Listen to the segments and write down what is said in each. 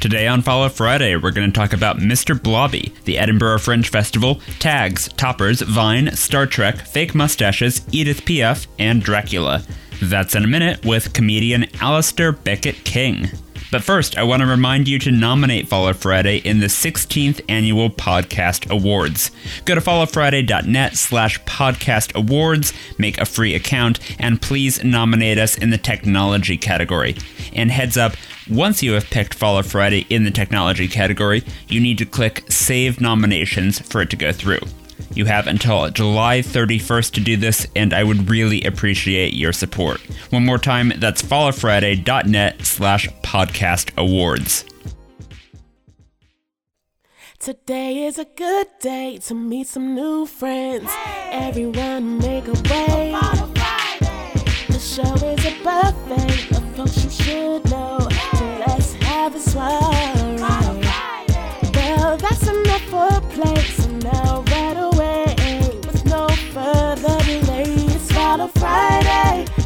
Today on Follow Friday, we're going to talk about Mr. Blobby, the Edinburgh Fringe Festival, tags, toppers, Vine, Star Trek, fake mustaches, Edith Piaf, and Dracula. That's in a minute with comedian Alistair Beckett King. But first, I want to remind you to nominate Follow Friday in the 16th Annual Podcast Awards. Go to followfriday.net slash podcast awards, make a free account, and please nominate us in the technology category. And heads up, once you have picked Follow Friday in the technology category, you need to click Save Nominations for it to go through. You have until July 31st to do this, and I would really appreciate your support. One more time, that's followfriday.net slash podcast awards. Today is a good day to meet some new friends. Everyone make a way. The show is a buffet of folks you should know. So let's have a soiree. Well, that's enough for play. So now Friday.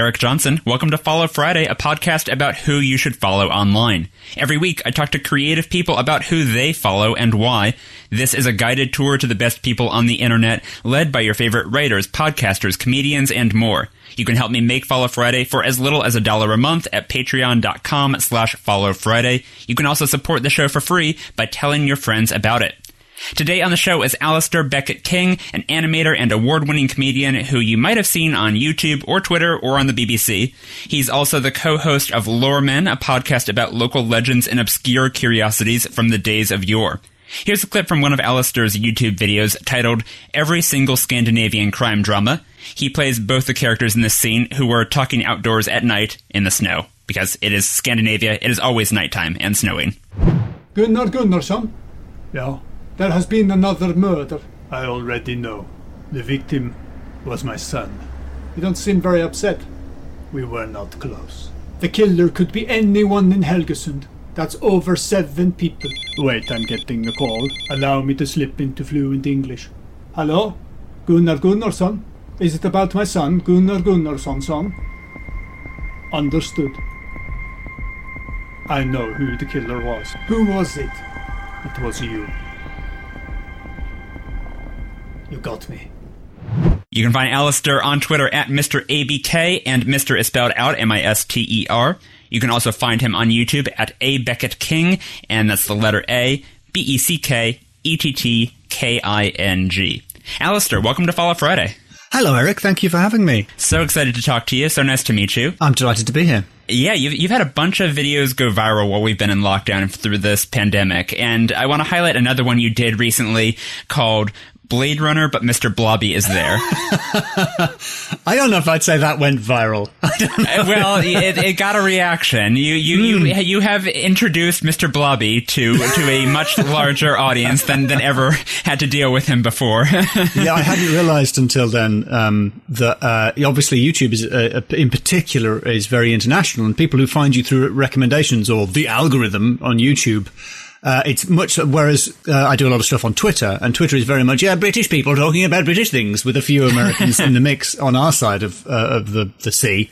Eric Johnson. Welcome to Follow Friday, a podcast about who you should follow online. Every week, I talk to creative people about who they follow and why. This is a guided tour to the best people on the internet, led by your favorite writers, podcasters, comedians, and more. You can help me make Follow Friday for as little as a dollar a month at patreon.com slash follow Friday. You can also support the show for free by telling your friends about it. Today on the show is Alistair Beckett King, an animator and award winning comedian who you might have seen on YouTube or Twitter or on the BBC. He's also the co host of Loremen, a podcast about local legends and obscure curiosities from the days of yore. Here's a clip from one of Alistair's YouTube videos titled Every Single Scandinavian Crime Drama. He plays both the characters in this scene who are talking outdoors at night in the snow. Because it is Scandinavia, it is always nighttime and snowing. Gunnar Gunnarsson? Yeah, there has been another murder. I already know. The victim was my son. You don't seem very upset. We were not close. The killer could be anyone in Helgesund. That's over seven people. Wait, I'm getting a call. Allow me to slip into fluent English. Hello? Gunnar Gunnarsson? Is it about my son, Gunnar Gunnarsson son? Understood. I know who the killer was. Who was it? It was you. You got me. You can find Alistair on Twitter at Mr. ABK, and Mr. is spelled out M-I-S-T-E-R. You can also find him on YouTube at A Beckett King, and that's the letter A, B-E-C-K-E-T-T-K-I-N-G. Alistair, welcome to Follow Friday. Hello, Eric. Thank you for having me. So excited to talk to you. So nice to meet you. I'm delighted to be here. Yeah, you've, you've had a bunch of videos go viral while we've been in lockdown through this pandemic, and I want to highlight another one you did recently called Blade Runner, but Mr. Blobby is there. I don't know if I'd say that went viral. Uh, well, it, it got a reaction. You you, you you have introduced Mr. Blobby to to a much larger audience than than ever had to deal with him before. yeah, I hadn't realised until then um, that uh, obviously YouTube is uh, in particular is very international, and people who find you through recommendations or the algorithm on YouTube. Uh, it's much, whereas uh, I do a lot of stuff on Twitter, and Twitter is very much, yeah, British people talking about British things with a few Americans in the mix on our side of, uh, of the, the sea.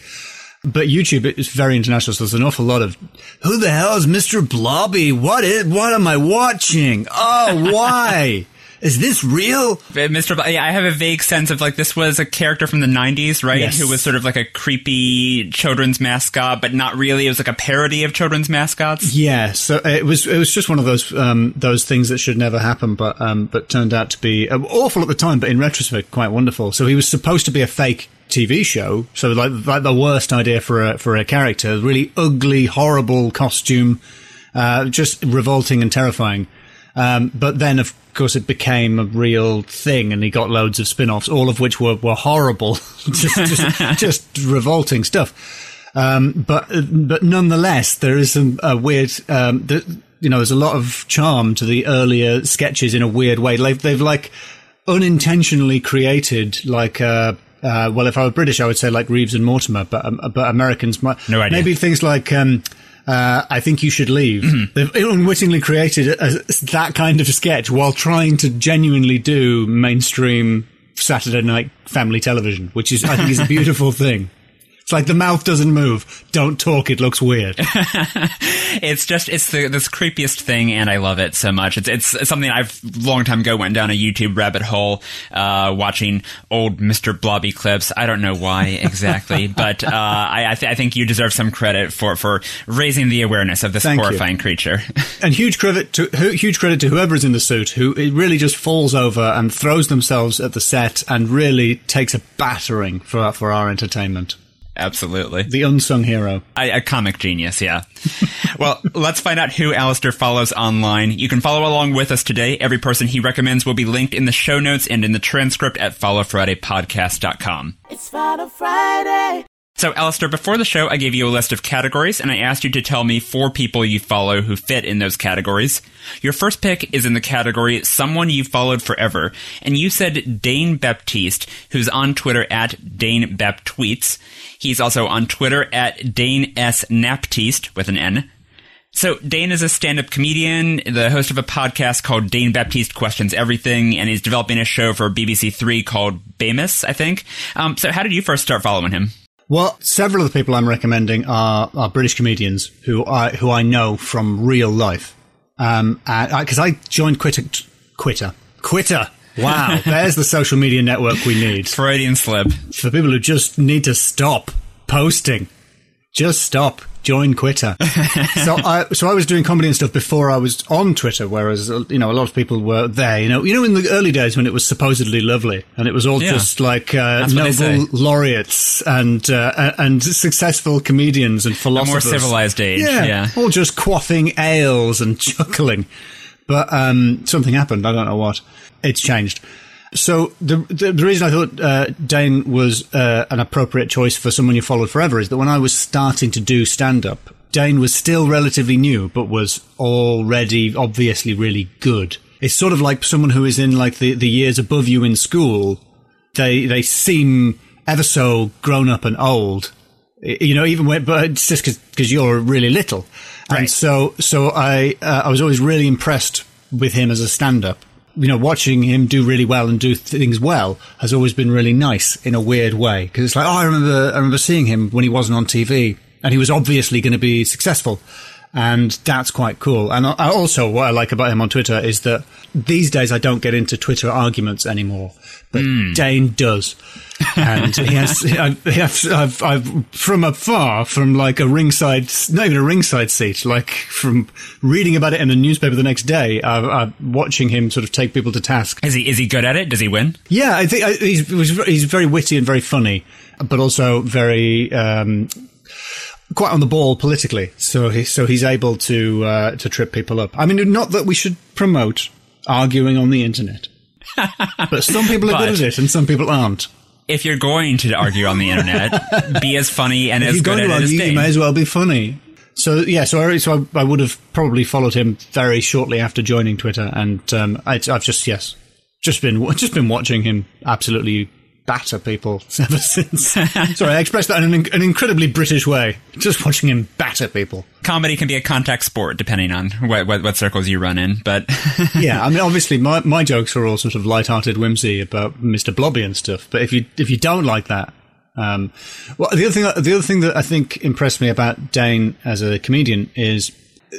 But YouTube is very international, so there's an awful lot of, who the hell is Mr. Blobby? What is, what am I watching? Oh, why? Is this real? Mr. Yeah, I have a vague sense of like this was a character from the 90s, right? Yes. Who was sort of like a creepy children's mascot, but not really. It was like a parody of children's mascots. Yeah, so it was it was just one of those um, those things that should never happen, but um, but turned out to be uh, awful at the time, but in retrospect, quite wonderful. So he was supposed to be a fake TV show, so like like the worst idea for a for a character, really ugly, horrible costume, uh, just revolting and terrifying. Um, but then, of course, it became a real thing, and he got loads of spin-offs, all of which were, were horrible, just, just, just revolting stuff. Um, but but nonetheless, there is some uh, weird. Um, th- you know, there's a lot of charm to the earlier sketches in a weird way. They've, they've like unintentionally created like. Uh, uh, well, if I were British, I would say like Reeves and Mortimer, but um, but Americans might No idea. maybe things like um, uh, I think you should leave. They've unwittingly created a, a- that kind of sketch while trying to genuinely do mainstream Saturday night family television, which is I think is a beautiful thing. It's like the mouth doesn't move. Don't talk. It looks weird. it's just it's the this creepiest thing, and I love it so much. It's it's something I've long time ago went down a YouTube rabbit hole uh, watching old Mr. Blobby clips. I don't know why exactly, but uh, I I, th- I, think you deserve some credit for for raising the awareness of this Thank horrifying you. creature. and huge credit to huge credit to whoever is in the suit who it really just falls over and throws themselves at the set and really takes a battering for for our entertainment. Absolutely. The unsung hero. I, a comic genius, yeah. well, let's find out who Alistair follows online. You can follow along with us today. Every person he recommends will be linked in the show notes and in the transcript at followfridaypodcast.com. It's Follow Friday. So, Alistair, before the show, I gave you a list of categories, and I asked you to tell me four people you follow who fit in those categories. Your first pick is in the category Someone You Followed Forever, and you said Dane Baptiste, who's on Twitter at Dane Baptweets. He's also on Twitter at Dane S. Naptiste with an N. So Dane is a stand-up comedian, the host of a podcast called Dane Baptiste Questions Everything, and he's developing a show for BBC Three called Bamous, I think. Um, so how did you first start following him? Well, several of the people I'm recommending are, are British comedians who I who I know from real life. Um, because I, I, joined Quitter, Quitter, Quitter. Wow, there's the social media network we need. Freudian slip for people who just need to stop posting. Just stop join Twitter. so I so I was doing comedy and stuff before I was on Twitter, whereas you know a lot of people were there. You know, you know in the early days when it was supposedly lovely and it was all yeah. just like uh, Nobel laureates and uh, and successful comedians and philosophers. A more civilized age, yeah, yeah, all just quaffing ales and chuckling. But um, something happened. I don't know what. It's changed. So the, the, the reason I thought uh, Dane was uh, an appropriate choice for someone you followed forever is that when I was starting to do stand up, Dane was still relatively new, but was already obviously really good. It's sort of like someone who is in like the, the years above you in school. They they seem ever so grown up and old, you know. Even when, but it's just because you're really little, right. and so so I uh, I was always really impressed with him as a stand up you know, watching him do really well and do things well has always been really nice in a weird way. Because it's like, oh, I remember, I remember seeing him when he wasn't on TV and he was obviously going to be successful. And that's quite cool. And I, also, what I like about him on Twitter is that these days I don't get into Twitter arguments anymore, but mm. Dane does. And he has, I've, I've, I've, from afar, from like a ringside, not even a ringside seat, like from reading about it in the newspaper the next day, I'm, I'm watching him sort of take people to task. Is he, is he good at it? Does he win? Yeah, I think he's, he's very witty and very funny, but also very, um, quite on the ball politically. So he, so he's able to, uh, to trip people up. I mean, not that we should promote arguing on the internet. but some people are good at it and some people aren't if you're going to argue on the internet, be as funny and if as good at it as You may as well be funny. So yeah, so I, so I, I, would have probably followed him very shortly after joining Twitter, and um, I, have just yes, just been just been watching him absolutely batter people ever since. Sorry, I expressed that in an, an, incredibly British way. Just watching him batter people. Comedy can be a contact sport depending on what, what, what circles you run in, but yeah, I mean, obviously my, my jokes are all sort of light-hearted whimsy about Mr. Blobby and stuff. But if you if you don't like that, um, well, the other thing the other thing that I think impressed me about Dane as a comedian is.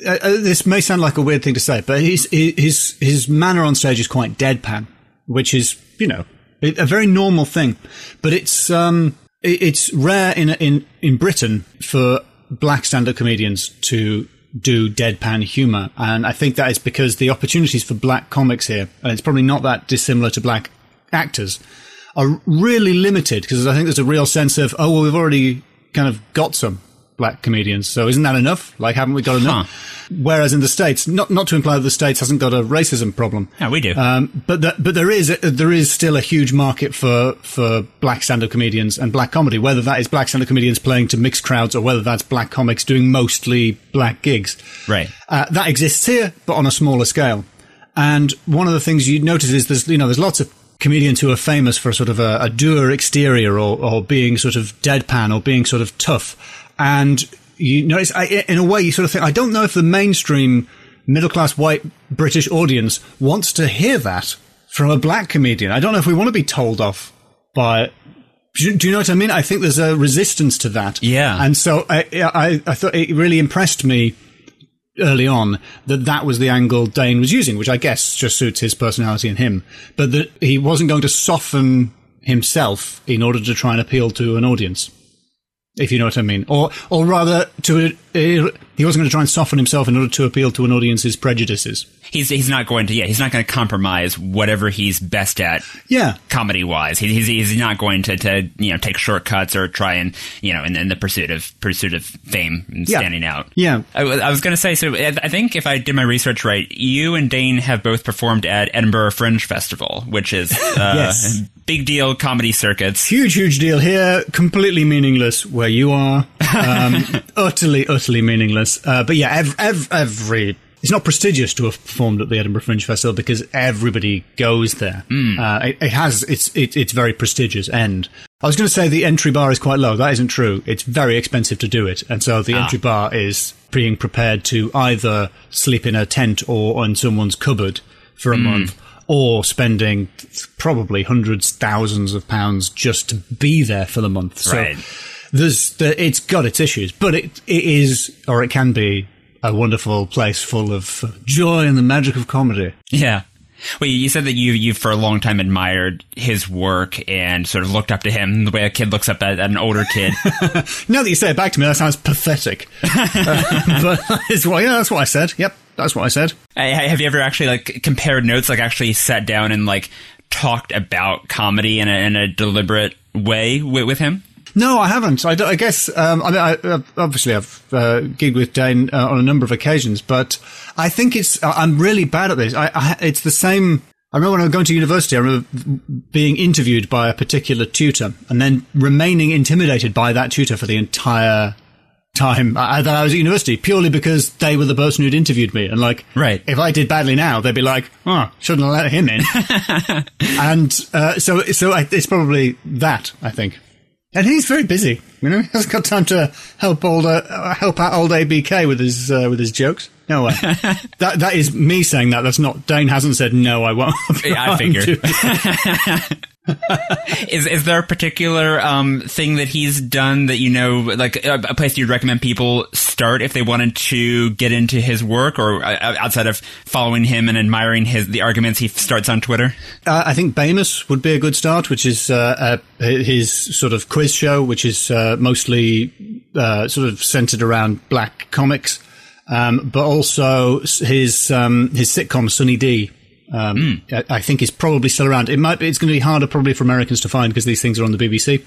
Uh, uh this may sound like a weird thing to say, but his his his manner on stage is quite deadpan, which is you know a very normal thing, but it's um, it's rare in in in Britain for black stand-up comedians to do deadpan humor, and I think that is because the opportunities for black comics here, and it's probably not that dissimilar to black actors, are really limited because I think there's a real sense of oh well we've already kind of got some black comedians. So isn't that enough? Like, haven't we got enough? Huh. Whereas in the states, not not to imply that the states hasn't got a racism problem. Yeah, we do. Um, but the, but there is there is still a huge market for for black stand-up comedians and black comedy. Whether that is black stand-up comedians playing to mixed crowds or whether that's black comics doing mostly black gigs. Right. Uh, that exists here, but on a smaller scale. And one of the things you notice is there's you know there's lots of comedians who are famous for sort of a, a dour exterior or, or being sort of deadpan or being sort of tough and you notice, in a way, you sort of think, I don't know if the mainstream middle class white British audience wants to hear that from a black comedian. I don't know if we want to be told off by. Do do you know what I mean? I think there's a resistance to that. Yeah. And so I, I, I thought it really impressed me early on that that was the angle Dane was using, which I guess just suits his personality and him, but that he wasn't going to soften himself in order to try and appeal to an audience. If you know what I mean, or or rather, to uh, he wasn't going to try and soften himself in order to appeal to an audience's prejudices. He's he's not going to yeah he's not going to compromise whatever he's best at Yeah, comedy wise. He, he's he's not going to, to you know take shortcuts or try and you know in, in the pursuit of pursuit of fame and Yeah. standing out. Yeah. I, I was going to say so. I think if I did my research right, you and Dane have both performed at Edinburgh Fringe Festival, which is uh, Yes. Big deal comedy circuits. huge, huge deal here. Completely meaningless where you are. Um, utterly, utterly meaningless. Uh, but yeah, ev- ev- every. It's not prestigious to have performed at the Edinburgh Fringe Festival because everybody goes there. Uh, it, it has. It's it, it's very prestigious. end. I was going to say the entry bar is quite low. That isn't true. It's very expensive to do it, and so the entry bar is being prepared to either sleep in a tent or on someone's cupboard for a month, or spending probably hundreds, thousands of pounds just to be there for the month. So Right. there's the, it's got its issues, but it it is or it can be a wonderful place full of joy and the magic of comedy. Yeah. Well, you said that you you for a long time admired his work and sort of looked up to him the way a kid looks up at, at an older kid. Now that you say it back to me, that sounds pathetic. Uh, but it's well, yeah, that's what I said. Yep, that's what I said. Have you ever actually like compared notes, like actually sat down and like talked about comedy in a, in a deliberate way with, with him? No, I haven't. I, I guess. Um, I mean, I, uh, obviously, I've uh, gigged with Dane uh, on a number of occasions, but I think it's. I'm really bad at this. I, I, it's the same. I remember when I was going to university. I remember being interviewed by a particular tutor, and then remaining intimidated by that tutor for the entire time that I was at university, purely because they were the person who'd interviewed me. And like, Right. if I did badly now, they'd be like, "Oh, shouldn't have let him in." and uh, so, so I, it's probably that I think. And he's very busy. You know, he hasn't got time to help old uh, help out old ABK with his uh, with his jokes. No way. that that is me saying that. That's not Dane hasn't said no. I won't. Yeah, I I'm figured. Is is there a particular um, thing that he's done that you know, like a, a place you'd recommend people start if they wanted to get into his work, or uh, outside of following him and admiring his the arguments he starts on Twitter? Uh, I think Bamous would be a good start, which is uh, uh, his sort of quiz show, which is uh, mostly uh, sort of centered around black comics, um, but also his um, his sitcom Sunny D. Um, I, I think is probably still around. It might be. It's going to be harder probably for Americans to find because these things are on the BBC,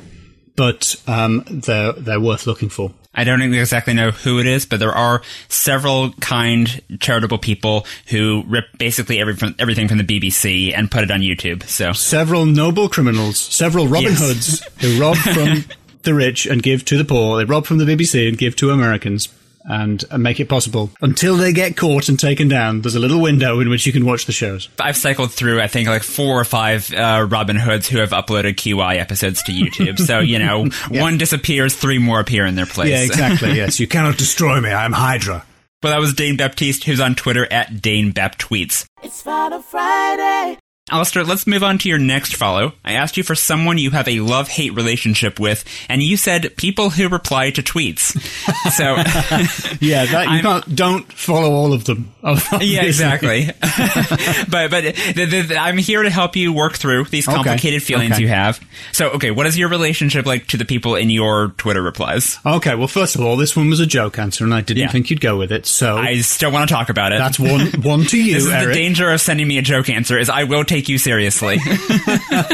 but um, they're they're worth looking for. I don't exactly know who it is, but there are several kind, charitable people who rip basically every, everything from the BBC and put it on YouTube. So several noble criminals, several Robin Yes. Hoods who rob from the rich and give to the poor. They rob from the BBC and give to Americans and, and make it possible until they get caught and taken down. There's a little window in which you can watch the shows. I've cycled through, I think, like four or five uh, Robin Hoods who have uploaded QI episodes to YouTube. So, you know, one disappears, three more appear in their place. Yeah, exactly. yes, you cannot destroy me. I am Hydra. Well, that was Dane Baptiste, who's on Twitter at Dane Baptweets. It's Follow Friday. Alistair, let's move on to your next follow. I asked you for someone you have a love hate relationship with, and you said people who reply to tweets. So, Yeah, that you I'm- can't. Don't follow all of them. yeah, exactly. but but the, the, the- I'm here to help you work through these Okay. complicated feelings Okay. you have. So, okay, what is your relationship like to the people in your Twitter replies? Okay, well, first of all, this one was a joke answer, and I didn't Yeah. think you'd go with it. So I still want to talk about it. that's one one to you, this is Eric. the danger of sending me a joke answer is I will take you seriously.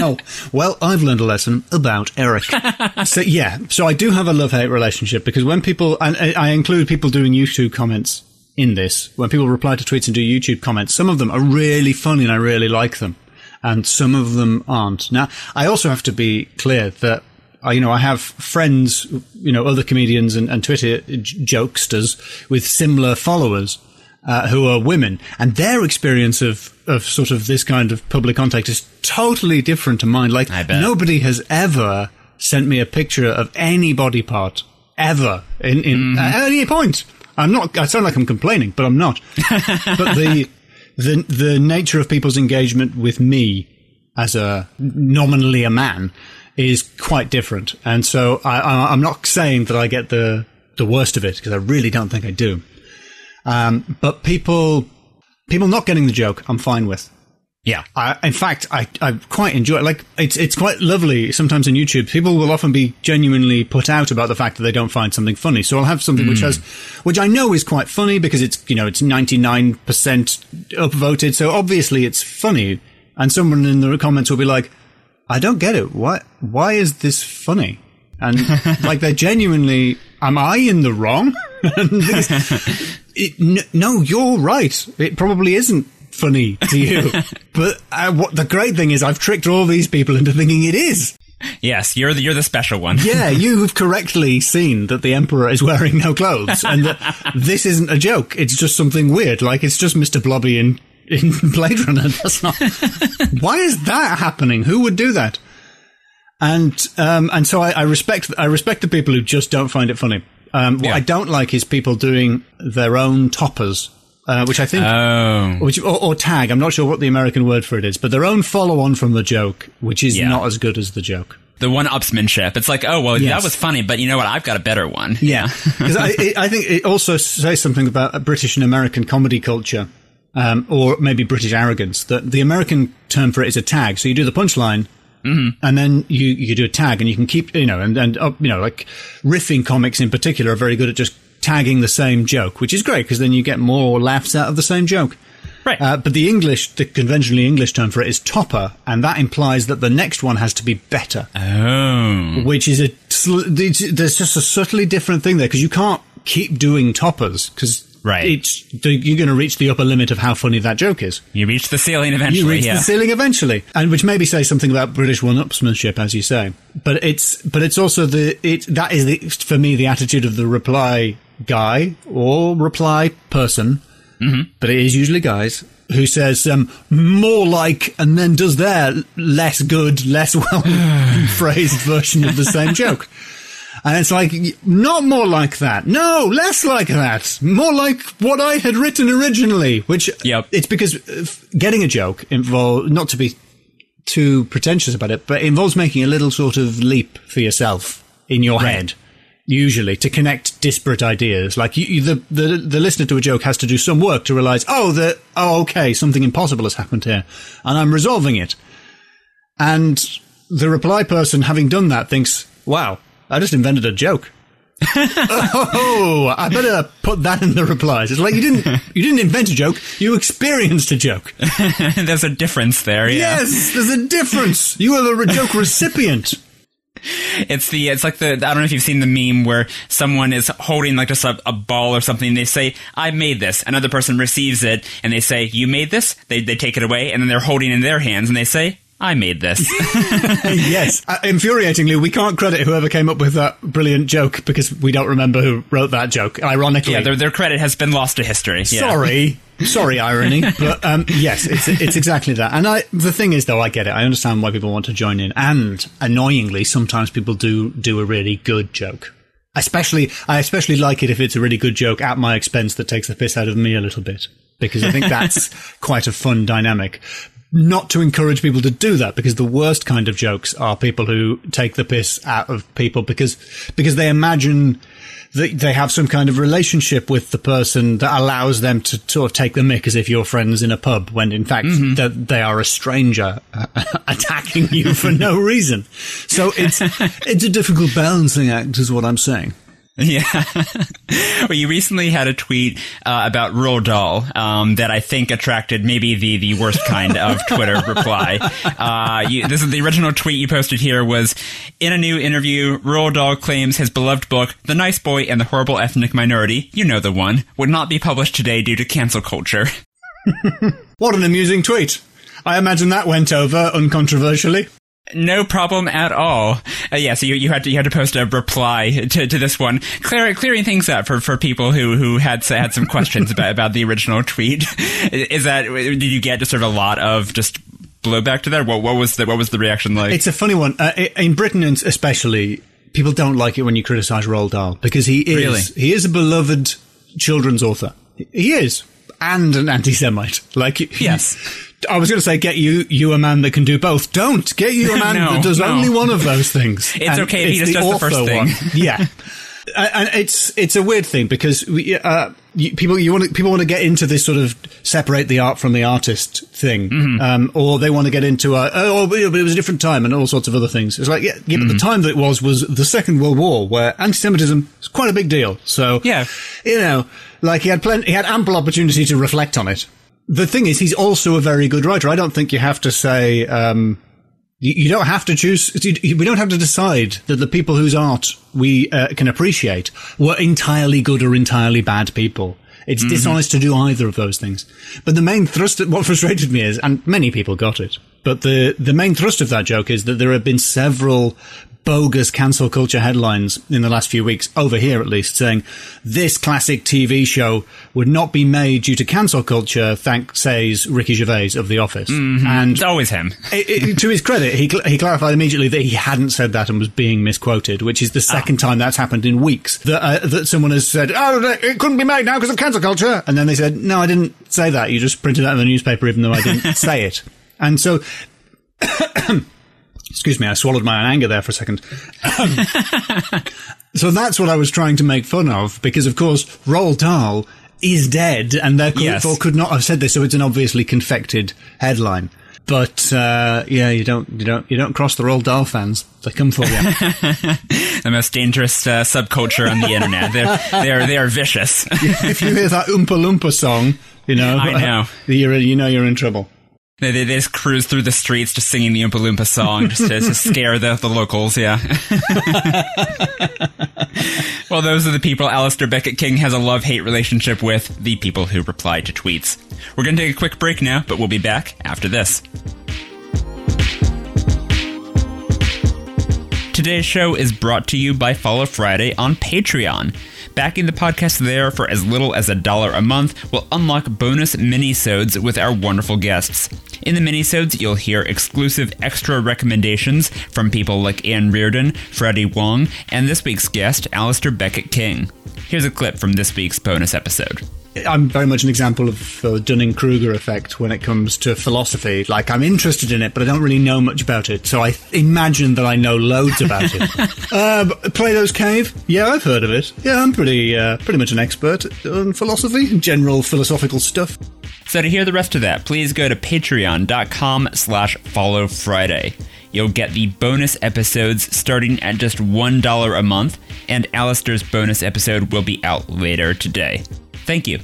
Oh, well, I've learned a lesson about Eric. so yeah, so I do have a love hate relationship because when people, and I I include people doing YouTube comments in this, when people reply to tweets and do YouTube comments, some of them are really funny and I really like them, and some of them aren't. Now, I also have to be clear that. uh, You know, I have friends, you know, other comedians and, and Twitter j- jokesters with similar followers uh, who are women, and their experience of, of sort of this kind of public contact is totally different to mine. Like, nobody has ever sent me a picture of any body part ever in, in Mm-hmm. at any point. I'm not. I sound like I'm complaining, but I'm not. but the the the nature of people's engagement with me as a nominally a man is quite different, and so I, I, I'm not saying that I get the the worst of it because I really don't think I do. Um, but people people not getting the joke, I'm fine with. Yeah. I, in fact, I, I quite enjoy it. Like, it's, it's quite lovely sometimes on YouTube. People will often be genuinely put out about the fact that they don't find something funny. So I'll have something which has, which I know is quite funny because it's, you know, it's 99% upvoted. So obviously it's funny. And someone in the comments will be like, I don't get it. Why, why is this funny? And like, they're genuinely, am I in the wrong? It, n- no, you're right. It probably isn't funny to you. but uh, what the great thing is, I've tricked all these people into thinking it is. Yes, you're the, you're the special one. Yeah, you have correctly seen that the Emperor is wearing no clothes and that this isn't a joke. It's just something weird. Like, it's just Mr. Blobby in, in Blade Runner. That's not. Why is that happening? Who would do that? And, um, and so I, I respect, I respect the people who just don't find it funny. Um, what Yeah. I don't like is people doing their own toppers, uh, which I think Oh. which or, or tag. I'm not sure what the American word for it is, but their own follow-on from the joke, which is Yeah. not as good as the joke. The one upsmanship. It's like, oh, well, Yes. that was funny, but you know what? I've got a better one. Yeah, because I, I think it also says something about British and American comedy culture, um, or maybe British arrogance. That the American term for it is a tag. So you do the punchline. And then you, you do a tag and you can keep, you know, and, and, uh, you know, like riffing comics in particular are very good at just tagging the same joke, which is great because then you get more laughs out of the same joke. Right. Uh, but the English, the conventionally English term for it is topper, and that implies that the next one has to be better, oh. which is a there's just a subtly different thing there because you can't keep doing toppers because Right. it's you're going to reach the upper limit of how funny that joke is. You reach the ceiling eventually. You reach yeah. the ceiling eventually, and which maybe says something about British one-upsmanship, as you say. But it's but it's also the it that is the, for me the attitude of the reply guy or reply person, mm-hmm. but it is usually guys who says um, more like and then does their less good, less well phrased version of the same joke. And it's like, not more like that. No, less like that. More like what I had written originally, which Yep. it's because uh, getting a joke involves, not to be too pretentious about it, but it involves making a little sort of leap for yourself in your head. Usually to connect disparate ideas, like you, you, the, the the listener to a joke has to do some work to realize, oh, the oh, okay, something impossible has happened here, and I'm resolving it. And the reply person, having done that, thinks, wow, I just invented a joke. oh, I better put that in the replies. It's like you didn't, you didn't invent a joke, you experienced a joke. There's a difference there. Yeah. Yes, there's a difference. You are the re- joke recipient. It's the it's like the I don't know if you've seen the meme where someone is holding like just a, a ball or something. They say I made this. Another person receives it and they say you made this. They they take it away and then they're holding it in their hands and they say I made this. yes. Uh, infuriatingly, we can't credit whoever came up with that brilliant joke because we don't remember who wrote that joke, ironically. yeah, their their credit has been lost to history. Yeah. Sorry. Sorry, irony. But um, yes, it's, it's exactly that. And I, the thing is, though, I get it. I understand why people want to join in. And annoyingly, sometimes people do do a really good joke. Especially, I especially like it if it's a really good joke at my expense that takes the piss out of me a little bit. Because I think that's quite a fun dynamic. Not to encourage people to do that, because the worst kind of jokes are people who take the piss out of people because, because they imagine that they have some kind of relationship with the person that allows them to sort of take the mick as if you're friends in a pub when in fact mm-hmm. that they are a stranger attacking you for no reason. So it's, it's a difficult balancing act is what I'm saying. Yeah. well, you recently had a tweet uh, about Roald Dahl um, that I think attracted maybe the, the worst kind of Twitter reply. Uh, you, this is the original tweet you posted here was in a new interview, Roald Dahl claims his beloved book, The Nice Boy and the Horrible Ethnic Minority, you know the one, would not be published today due to cancel culture. What an amusing tweet. I imagine that went over uncontroversially. No problem at all. Uh, yeah, so you, you had to you had to post a reply to, to this one, clear, clearing things up for, for people who, who had had some questions about about the original tweet. Is that did you get just sort of a lot of just blowback to that? What what was the what was the reaction like? It's a funny one. Uh, in Britain, especially, people don't like it when you criticise Roald Dahl because he is Really? he is a beloved children's author. He is. and an anti-Semite. Like, Yes. I was going to say, get you you a man that can do both. Don't get you a man No, that does no. only one of those things. It's And okay if he it's just does the first author thing. one. Yeah. And it's it's a weird thing because we, uh, you, people you want to, people want to get into this sort of separate the art from the artist thing, Mm-hmm. um, or they want to get into a, oh but it was a different time and all sorts of other things. It's like yeah, yeah Mm-hmm. but the time that it was was the Second World War where anti-Semitism is quite a big deal. So Yeah. you know, like he had plenty, he had ample opportunity to reflect on it. The thing is, he's also a very good writer. I don't think you have to say, um, you, you don't have to choose, you- we don't have to decide that the people whose art we uh, can appreciate were entirely good or entirely bad people. It's dishonest to do either of those things. But the main thrust, what frustrated me is, and many people got it, but the, the main thrust of that joke is that there have been several bogus cancel culture headlines in the last few weeks, over here at least, saying this classic TV show would not be made due to cancel culture, thanks, says Ricky Gervais of The Office. And It's always him. it, it- to his credit, he, cl- he clarified immediately that he hadn't said that and was being misquoted, which is the second time that's happened in weeks. That, uh, that someone has said, oh, it couldn't be made now because of cancel culture. And then they said, no, I didn't say that. You just printed that in the newspaper even though I didn't say it. And so, excuse me, I swallowed my own anger there for a second. so that's what I was trying to make fun of because, of course, Roald Dahl is dead and therefore Yes. could not have said this. So it's an obviously confected headline. But uh, yeah, you don't you don't you don't cross the Roald Dahl fans. They come for you. The most dangerous uh, subculture on the internet. They're they're they are vicious. if you hear that Oompa Loompa song, you know I know. you're you know you're in trouble. They, they, just cruise through the streets just singing the Oompa Loompa song just to, to scare the, the locals, yeah. well, those are the people Alistair Beckett King has a love hate relationship with, the people who reply to tweets. We're going to take a quick break now, but we'll be back after this. Today's show is brought to you by Follow Friday on Patreon. Backing the podcast there for as little as a dollar a month will unlock bonus minisodes with our wonderful guests. In the minisodes, you'll hear exclusive extra recommendations from people like Ann Reardon, Freddie Wong, and this week's guest, Alistair Beckett King. Here's a clip from this week's bonus episode. I'm very much an example of the Dunning Kruger effect when it comes to philosophy. Like, I'm interested in it, but I don't really know much about it. So I imagine that I know loads about it. uh, but Plato's Cave? Yeah, I've heard of it. Yeah, I'm pretty, uh, pretty much an expert on philosophy, general philosophical stuff. So to hear the rest of that, please go to patreon.com slash follow Friday. You'll get the bonus episodes starting at just $1 a month, and Alistair's bonus episode will be out later today. Thank you.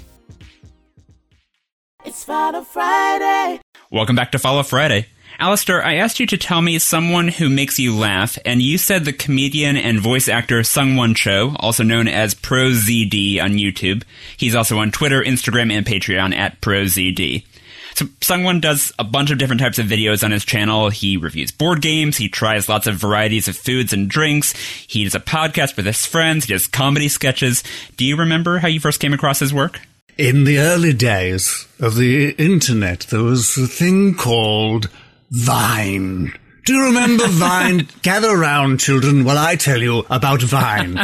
It's Follow Friday. Welcome back to Follow Friday. Alistair, I asked you to tell me someone who makes you laugh, and you said the comedian and voice actor Sungwon Cho, also known as ProZD on YouTube. He's also on Twitter, Instagram, and Patreon at ProZD. So Sungwon does a bunch of different types of videos on his channel. He reviews board games, he tries lots of varieties of foods and drinks, he does a podcast with his friends, he does comedy sketches. Do you remember how you first came across his work? In the early days of the internet, there was a thing called Vine. Do you remember Vine? Gather round, children, while I tell you about Vine.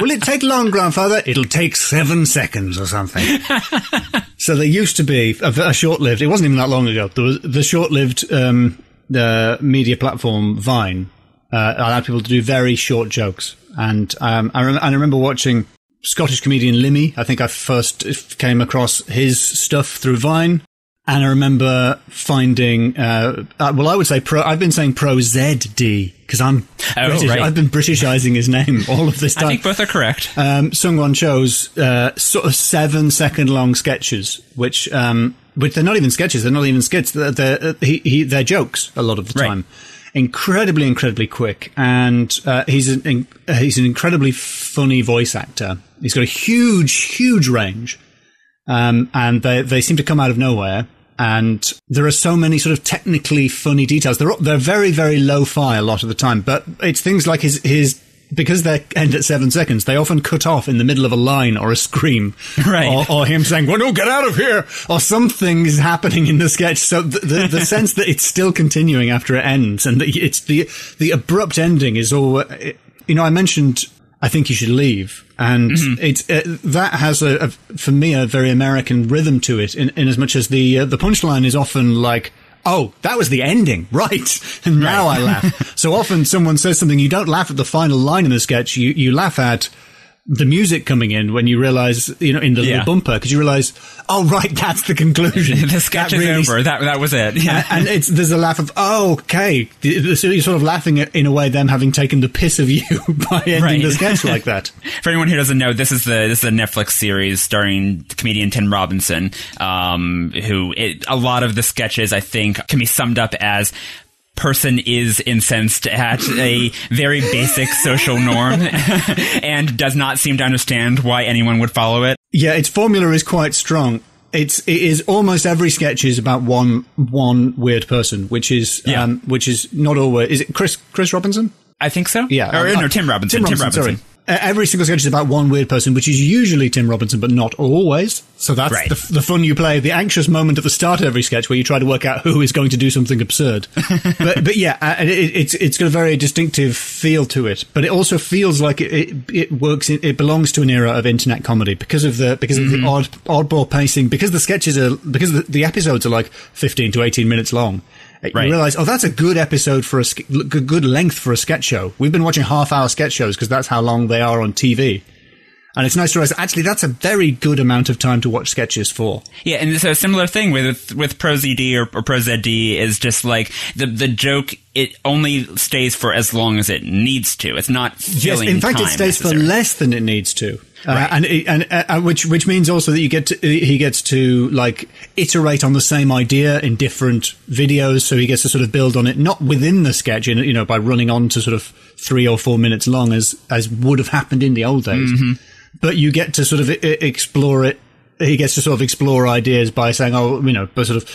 Will it take long, grandfather? It'll take seven seconds or something. so there used to be a, a short-lived. It wasn't even that long ago. There was the short-lived um, the media platform Vine uh, allowed people to do very short jokes, and um, I, rem- I remember watching Scottish comedian Limmy. I think I first came across his stuff through Vine. And I remember finding, uh, uh, well, I would say pro, I've been saying pro ZD because I'm Oh, British. right. I've been Britishizing his name all of this time. I think both are correct. um, Sungwon Cho's uh, sort of seven second long sketches, which um, which they're not even sketches, they're not even skits. They're, they're, uh, he, he, they're jokes a lot of the Right. time. Incredibly, incredibly quick, and uh, he's an uh, he's an incredibly funny voice actor. He's got a huge, huge range, um, and they they seem to come out of nowhere. And there are so many sort of technically funny details. They're they're very very low fi a lot of the time, but it's things like his his because they end at seven seconds. They often cut off in the middle of a line or a scream, Right. Or, or him saying, "Well, no, get out of here," or something is happening in the sketch. So the the, the sense that it's still continuing after it ends, and that it's the the abrupt ending is all. You know, I mentioned I think you should leave. And Mm-hmm. it's uh, that has a, a for me a very American rhythm to it. In, in as much as the uh, the punchline is often like. Oh, that was the ending, right? And now I laugh. so often someone says something, you don't laugh at the final line in the sketch, you, you laugh at the music coming in when you realize, you know, in the Yeah. little bumper, because you realize, oh, right, that's the conclusion. the sketch That is really over. That that was it. Yeah. and it's there's a laugh of oh okay so you're sort of laughing at, in a way them having taken the piss of you by ending Right. the sketch like that For anyone who doesn't know, this is the this is a Netflix series starring comedian Tim Robinson, um, who it, a lot of the sketches I think can be summed up as person is incensed at a very basic social norm and does not seem to understand why anyone would follow it. yeah its formula is quite strong it's it is almost every sketch is about one one weird person which is Yeah. um which is not always is it chris chris robinson I think so. yeah or uh, no, Tim Robinson. tim robinson, sorry Uh, every single sketch is about one weird person, which is usually Tim Robinson, but not always. So that's Right. the, the fun you play, the anxious moment at the start of every sketch where you try to work out who is going to do something absurd. but but yeah, uh, it, it's it's got a very distinctive feel to it. But it also feels like it it, it works. In, it belongs to an era of internet comedy because of the because of the odd oddball pacing. Because the sketches are because the, the episodes are like fifteen to eighteen minutes long. Right. You realize, oh, that's a good episode for a good length for a sketch show. We've been watching half hour sketch shows because that's how long they are on TV. And it's nice to realize actually that's a very good amount of time to watch sketches for. Yeah, and so a similar thing with with ProZD or, or ProZD is just like the the joke. It only stays for as long as it needs to. It's not Yes, filling in fact, it stays for less than it needs to, uh, Right. and and uh, which which means also that you get to, he gets to like iterate on the same idea in different videos, so he gets to sort of build on it, not within the sketch, you know, you know, by running on to sort of three or four minutes long as as would have happened in the old days, Mm-hmm. but you get to sort of I- explore it. He gets to sort of explore ideas by saying, "Oh, you know," by sort of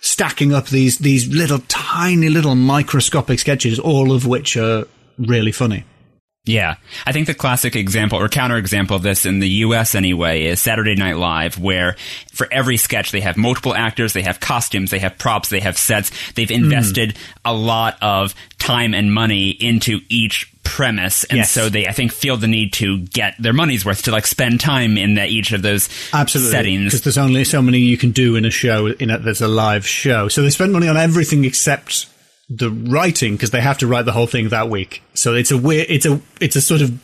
stacking up these these little tiny little microscopic sketches, all of which are really funny. Yeah. I think the classic example or counterexample of this in the US anyway is Saturday Night Live, where for every sketch they have multiple actors, they have costumes, they have props, they have sets. They've hmm. invested a lot of time and money into each premise. And Yes. so they, I think, feel the need to get their money's worth to like spend time in that each of those Absolutely, settings. because there's only so many you can do in a show. In a, there's a live show, so they spend money on everything except the writing because they have to write the whole thing that week. So it's a weird, it's a, it's a sort of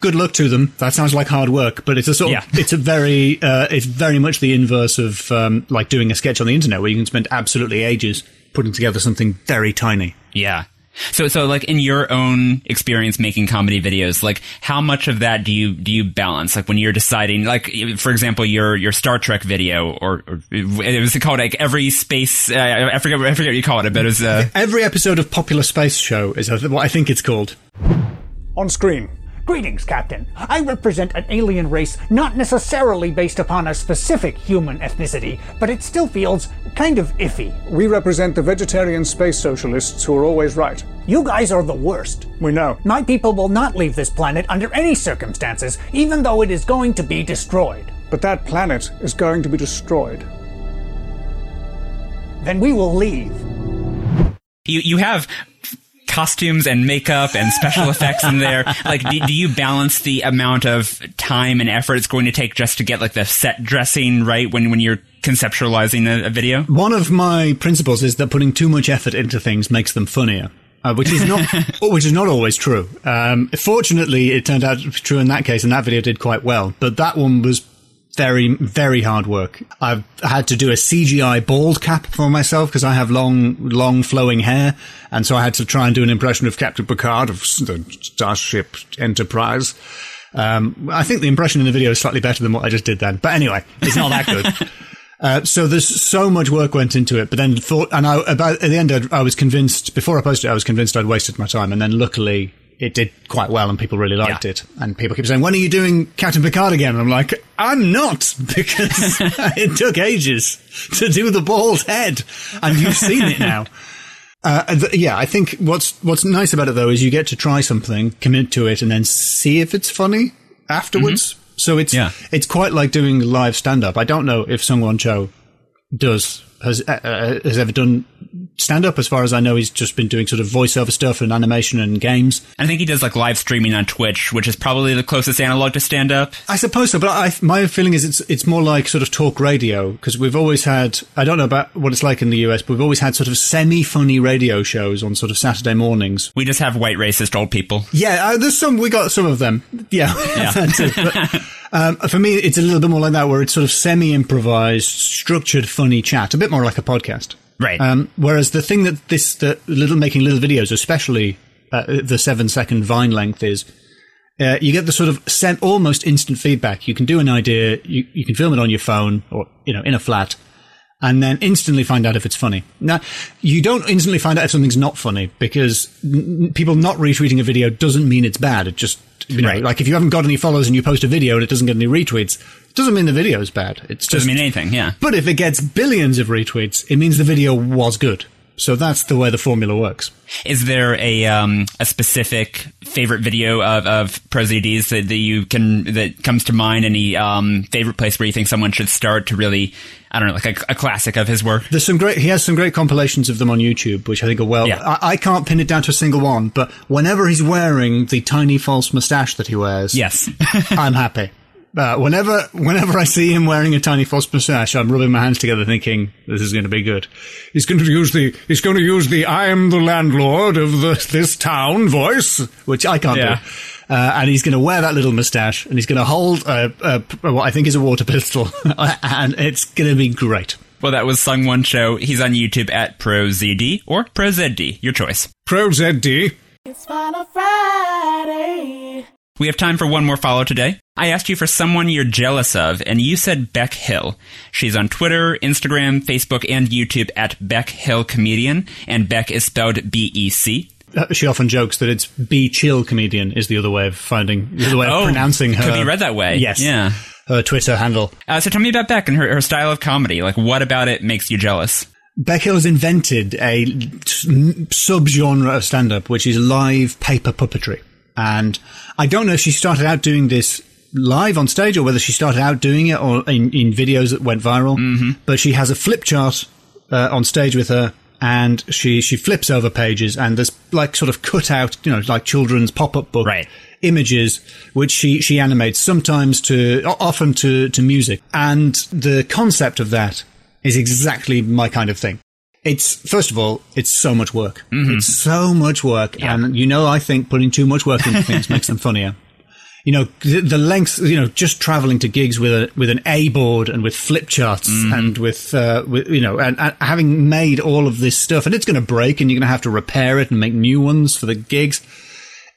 good luck to them. That sounds like hard work, but it's a sort Yeah. of, it's a very, uh, it's very much the inverse of um, like doing a sketch on the internet where you can spend absolutely ages putting together something very tiny. Yeah. So, so like in your own experience making comedy videos, like how much of that do you do you balance? Like when you're deciding, like for example, your your Star Trek video, or, or it was called like every space. Uh, I forget I forget what you call it, but it was uh, Every episode of Popular Space Show is what I think it's called. On screen. Greetings, Captain. I represent an alien race not necessarily based upon a specific human ethnicity, but it still feels kind of iffy. We represent the vegetarian space socialists who are always right. You guys are the worst. We know. My people will not leave this planet under any circumstances, even though it is going to be destroyed. But that planet is going to be destroyed. Then we will leave. you you have costumes and makeup and special effects in there. Like, do, do you balance the amount of time and effort it's going to take just to get like the set dressing right when when you're conceptualizing a, a video? One of my principles is that putting too much effort into things makes them funnier. Uh, which is not, which is not always true. Um, fortunately, it turned out to be true in that case, and that video did quite well. But that one was very, very hard work. I've had to do a CGI bald cap for myself because I have long, long flowing hair, and so I had to try and do an impression of Captain Picard of the Starship Enterprise. Um, I think the impression in the video is slightly better than what I just did then. But anyway, it's not that good. Uh, so there's so much work went into it, but then thought, and I, about at the end, I, I was convinced before I posted it, I was convinced I'd wasted my time, and then luckily it did quite well, and people really liked Yeah. it. And people keep saying, "When are you doing Captain Picard again?" And I'm like, "I'm not," because it took ages to do the bald head, and you've seen it now. Uh, th- yeah, I think what's what's nice about it though is you get to try something, commit to it, and then see if it's funny afterwards. So it's Yeah. it's quite like doing live stand up. I don't know if Sungwon Cho does has uh, has ever done stand up. As far as I know, he's just been doing sort of voiceover stuff and animation and games. I think he does like live streaming on Twitch, which is probably the closest analog to stand up. I suppose so, but I, my feeling is it's it's more like sort of talk radio because we've always had. I don't know about what it's like in the US, but we've always had sort of semi funny radio shows on sort of Saturday mornings. We just have white racist old people. Yeah, uh, there's some. We got some of them. Yeah, Yeah. That's it. But, um, for me, it's a little bit more like that, where it's sort of semi improvised, structured, funny chat, a bit more like a podcast. Right. Um, whereas the thing that this, the little making little videos, especially uh, the seven second Vine length, is uh, you get the sort of sem- almost instant feedback. You can do an idea, you, you can film it on your phone or you know in a flat, and then instantly find out if it's funny. Now, you don't instantly find out if something's not funny because n- people not retweeting a video doesn't mean it's bad. It just you know, Right. like if you haven't got any followers and you post a video and it doesn't get any retweets, it doesn't mean the video is bad. It Doesn't just mean anything. Yeah. but if it gets billions of retweets, it means the video was good. So that's the way the formula works. Is there a um, a specific favorite video of of ProZDs that, that you can that comes to mind? Any um, favorite place where you think someone should start to really, I don't know, like a, a classic of his work? There's some great. He has some great compilations of them on YouTube, which I think are well. Yeah. I, I can't pin it down to a single one, but whenever he's wearing the tiny false mustache that he wears, Yes. I'm happy. Uh, whenever, whenever I see him wearing a tiny false mustache, I'm rubbing my hands together, thinking this is going to be good. He's going to use the he's going to use the "I am the landlord of the, this town" voice, which I can't Yeah. do. Uh, and he's going to wear that little mustache, and he's going to hold a, a, what I think is a water pistol, and it's going to be great. well, that was Sungwon Cho. He's on YouTube at ProZD or ProZD, your choice. Pro ZD. It's Follow Friday. We have time for one more follow today. I asked you for someone you're jealous of, and you said Bec Hill. She's on Twitter, Instagram, Facebook, and YouTube at Bec Hill Comedian, and Bec is spelled B E C. Uh, She often jokes that it's B chill comedian" is the other way of finding the other way of Oh, pronouncing her. could be read that way. Yes. Yeah. Her Twitter handle. Uh, so tell me about Bec and her, her style of comedy. Like, what about it makes you jealous? Bec Hill has invented a subgenre of stand-up, which is live paper puppetry. And I don't know if she started out doing this live on stage or whether she started out doing it or in, in videos that went viral. Mm-hmm. But she has a flip chart uh, on stage with her and she, she flips over pages and there's like sort of cut out, you know, like children's pop-up book Right. images which she, she animates sometimes to, often to, to music. And the concept of that is exactly my kind of thing. It's, first of all, it's so much work. It's so much work. And you know, I think putting too much work into things makes them funnier. You know, the, the length, you know, just traveling to gigs with a, with an A board and with flip charts and with, uh, with, you know, and, and having made all of this stuff and it's going to break and you're going to have to repair it and make new ones for the gigs.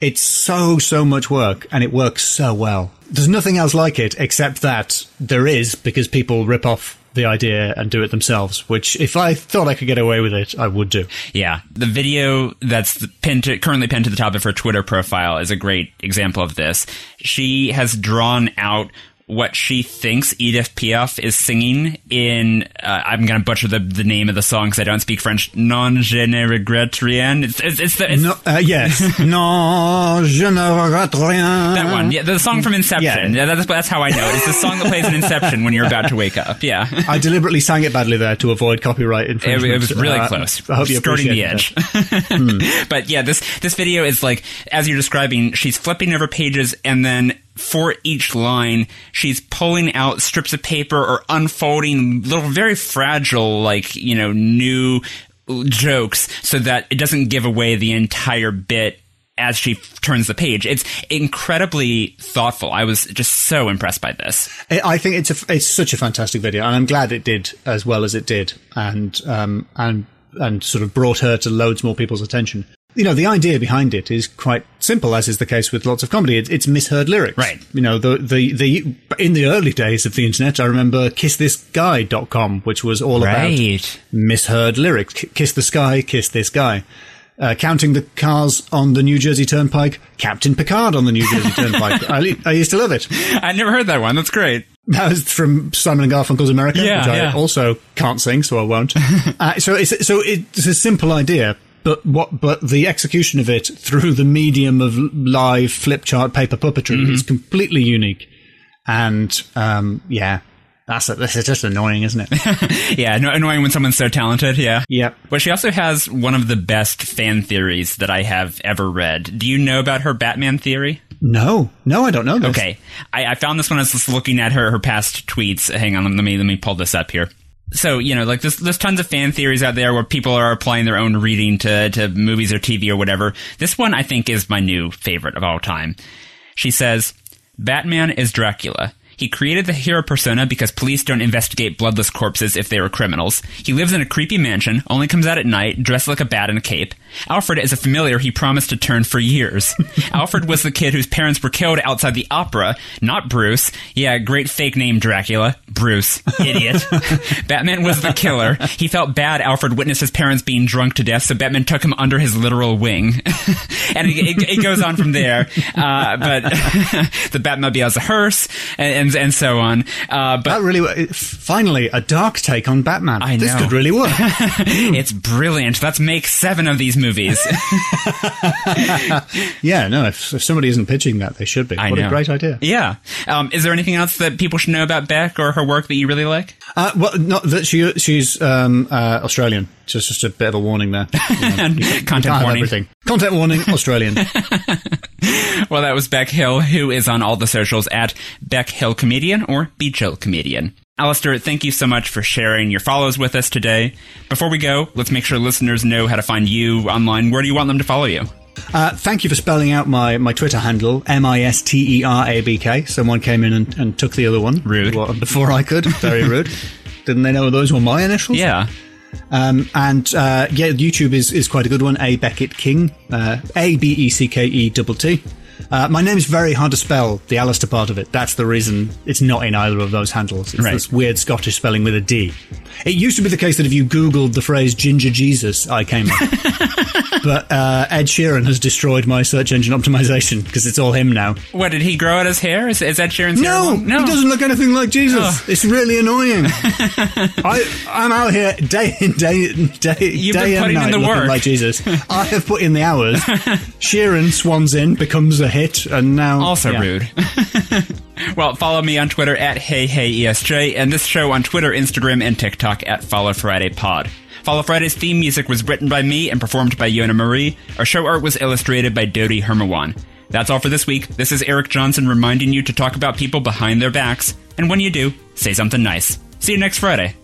It's so, so much work and it works so well. There's nothing else like it except that there is because people rip off the idea and do it themselves, which if I thought I could get away with it, I would do. Yeah, the video that's pinned to, currently pinned to the top of her Twitter profile is a great example of this. She has drawn out what she thinks Edith Piaf is singing in. Uh, I'm going to butcher the, the name of the song because I don't speak French. Non je ne regrette rien. It's, it's, it's, the, it's No, uh, yes. non, je ne regrette rien. that one. Yeah, the song from Inception. Yeah. Yeah, that's, that's how I know it. It's the song that plays in Inception when you're about to wake up. Yeah. I deliberately sang it badly there to avoid copyright infringement. it was really Uh, close. I hope you skirting the edge. that. but yeah, this this video is like as you're describing, she's flipping over pages and then for each line, she's pulling out strips of paper or unfolding little very fragile like, you know, new jokes so that it doesn't give away the entire bit as she turns the page. It's incredibly thoughtful. I was just so impressed by this. I I think it's a, it's such a fantastic video, and I'm glad it did as well as it did, and um and and sort of brought her to loads more people's attention. You know, the idea behind it is quite simple, as is the case with lots of comedy. It, it's misheard lyrics, Right. You know, the the the in the early days of the internet, I remember KissThisGuy.com, which was all about misheard lyrics. Kiss the sky, kiss this guy. Uh, counting the cars on the New Jersey Turnpike, Captain Picard on the New Jersey Turnpike. I, I used to love it. I never heard that one. That's great. That was from Simon and Garfunkel's America, Yeah, which I yeah. also can't sing, so I won't. uh, so it's so it's a simple idea, but what but the execution of it through the medium of live flip chart paper puppetry Mm-hmm. is completely unique. And um, yeah, That's it. This is just annoying, isn't it? yeah, no, annoying when someone's so talented. Yeah. Yep. But she also has one of the best fan theories that I have ever read. Do you know about her Batman theory? No, no, I don't know this. Okay, I, I found this when I was just looking at her her past tweets. Hang on, let me let me pull this up here. So you know, like there's there's tons of fan theories out there where people are applying their own reading to to movies or TV or whatever. This one I think is my new favorite of all time. She says, "Batman is Dracula." He created the hero persona because police don't investigate bloodless corpses if they were criminals. He lives in a creepy mansion, only comes out at night, dressed like a bat in a cape. Alfred is a familiar he promised to turn for years. Alfred was the kid whose parents were killed outside the opera, not Bruce. Yeah, great fake name Dracula. Bruce. Idiot. Batman was the killer. He felt bad Alfred witnessed his parents being drunk to death, so Batman took him under his literal wing. and it, it, it, goes on from there. Uh, but the Batmobile is a hearse, and, and, and so on. Uh, but that really, finally, a dark take on Batman. I know. This could really work. it's brilliant. Let's make seven of these movies. yeah, no, if, if, somebody isn't pitching that, they should be. I what know. a great idea. Yeah. Um, is there anything else that people should know about Bec or her work that you really like? Uh, well, not that she she's um, uh, Australian. Just just a bit of a warning there. You know, you, Content warning. Everything. Content warning. Australian. well, that was Bec Hill, who is on all the socials at Bec Hill Comedian or Be Chill Comedian. Alistair, thank you so much for sharing your follows with us today. Before we go, let's make sure listeners know how to find you online. Where do you want them to follow you? Uh, thank you for spelling out my, my Twitter handle, M I S T E R A B K. Someone came in and, and took the other one. Rude. Before I could. Very rude. Didn't they know those were my initials? Yeah. Um, and uh, yeah, YouTube is, is quite a good one. A Beckett King. Uh, A B E C K E double T. Uh, my name is very hard to spell, the Alistair part of it. That's the reason it's not in either of those handles. It's right. this weird Scottish spelling with a D. It used to be the case that if you Googled the phrase Ginger Jesus, I came up. but uh, Ed Sheeran has destroyed my search engine optimization because it's all him now. What, did he grow out his hair? Is, is Ed Sheeran's no, hair? No, he doesn't look anything like Jesus. Oh. It's really annoying. I, I'm out here day in, day, day, You've day been and night in the looking work. like Jesus. I have put in the hours. Sheeran swans in, becomes a hit, and now... Also yeah. rude. well, follow me on Twitter at hey hey HeyHeyESJ, and this show on Twitter, Instagram, and TikTok at Follow Friday Pod. Follow Friday's theme music was written by me and performed by Yona Marie. Our show art was illustrated by Dodi Hermawan. That's all for this week. This is Eric Johnson reminding you to talk about people behind their backs, and when you do, say something nice. See you next Friday.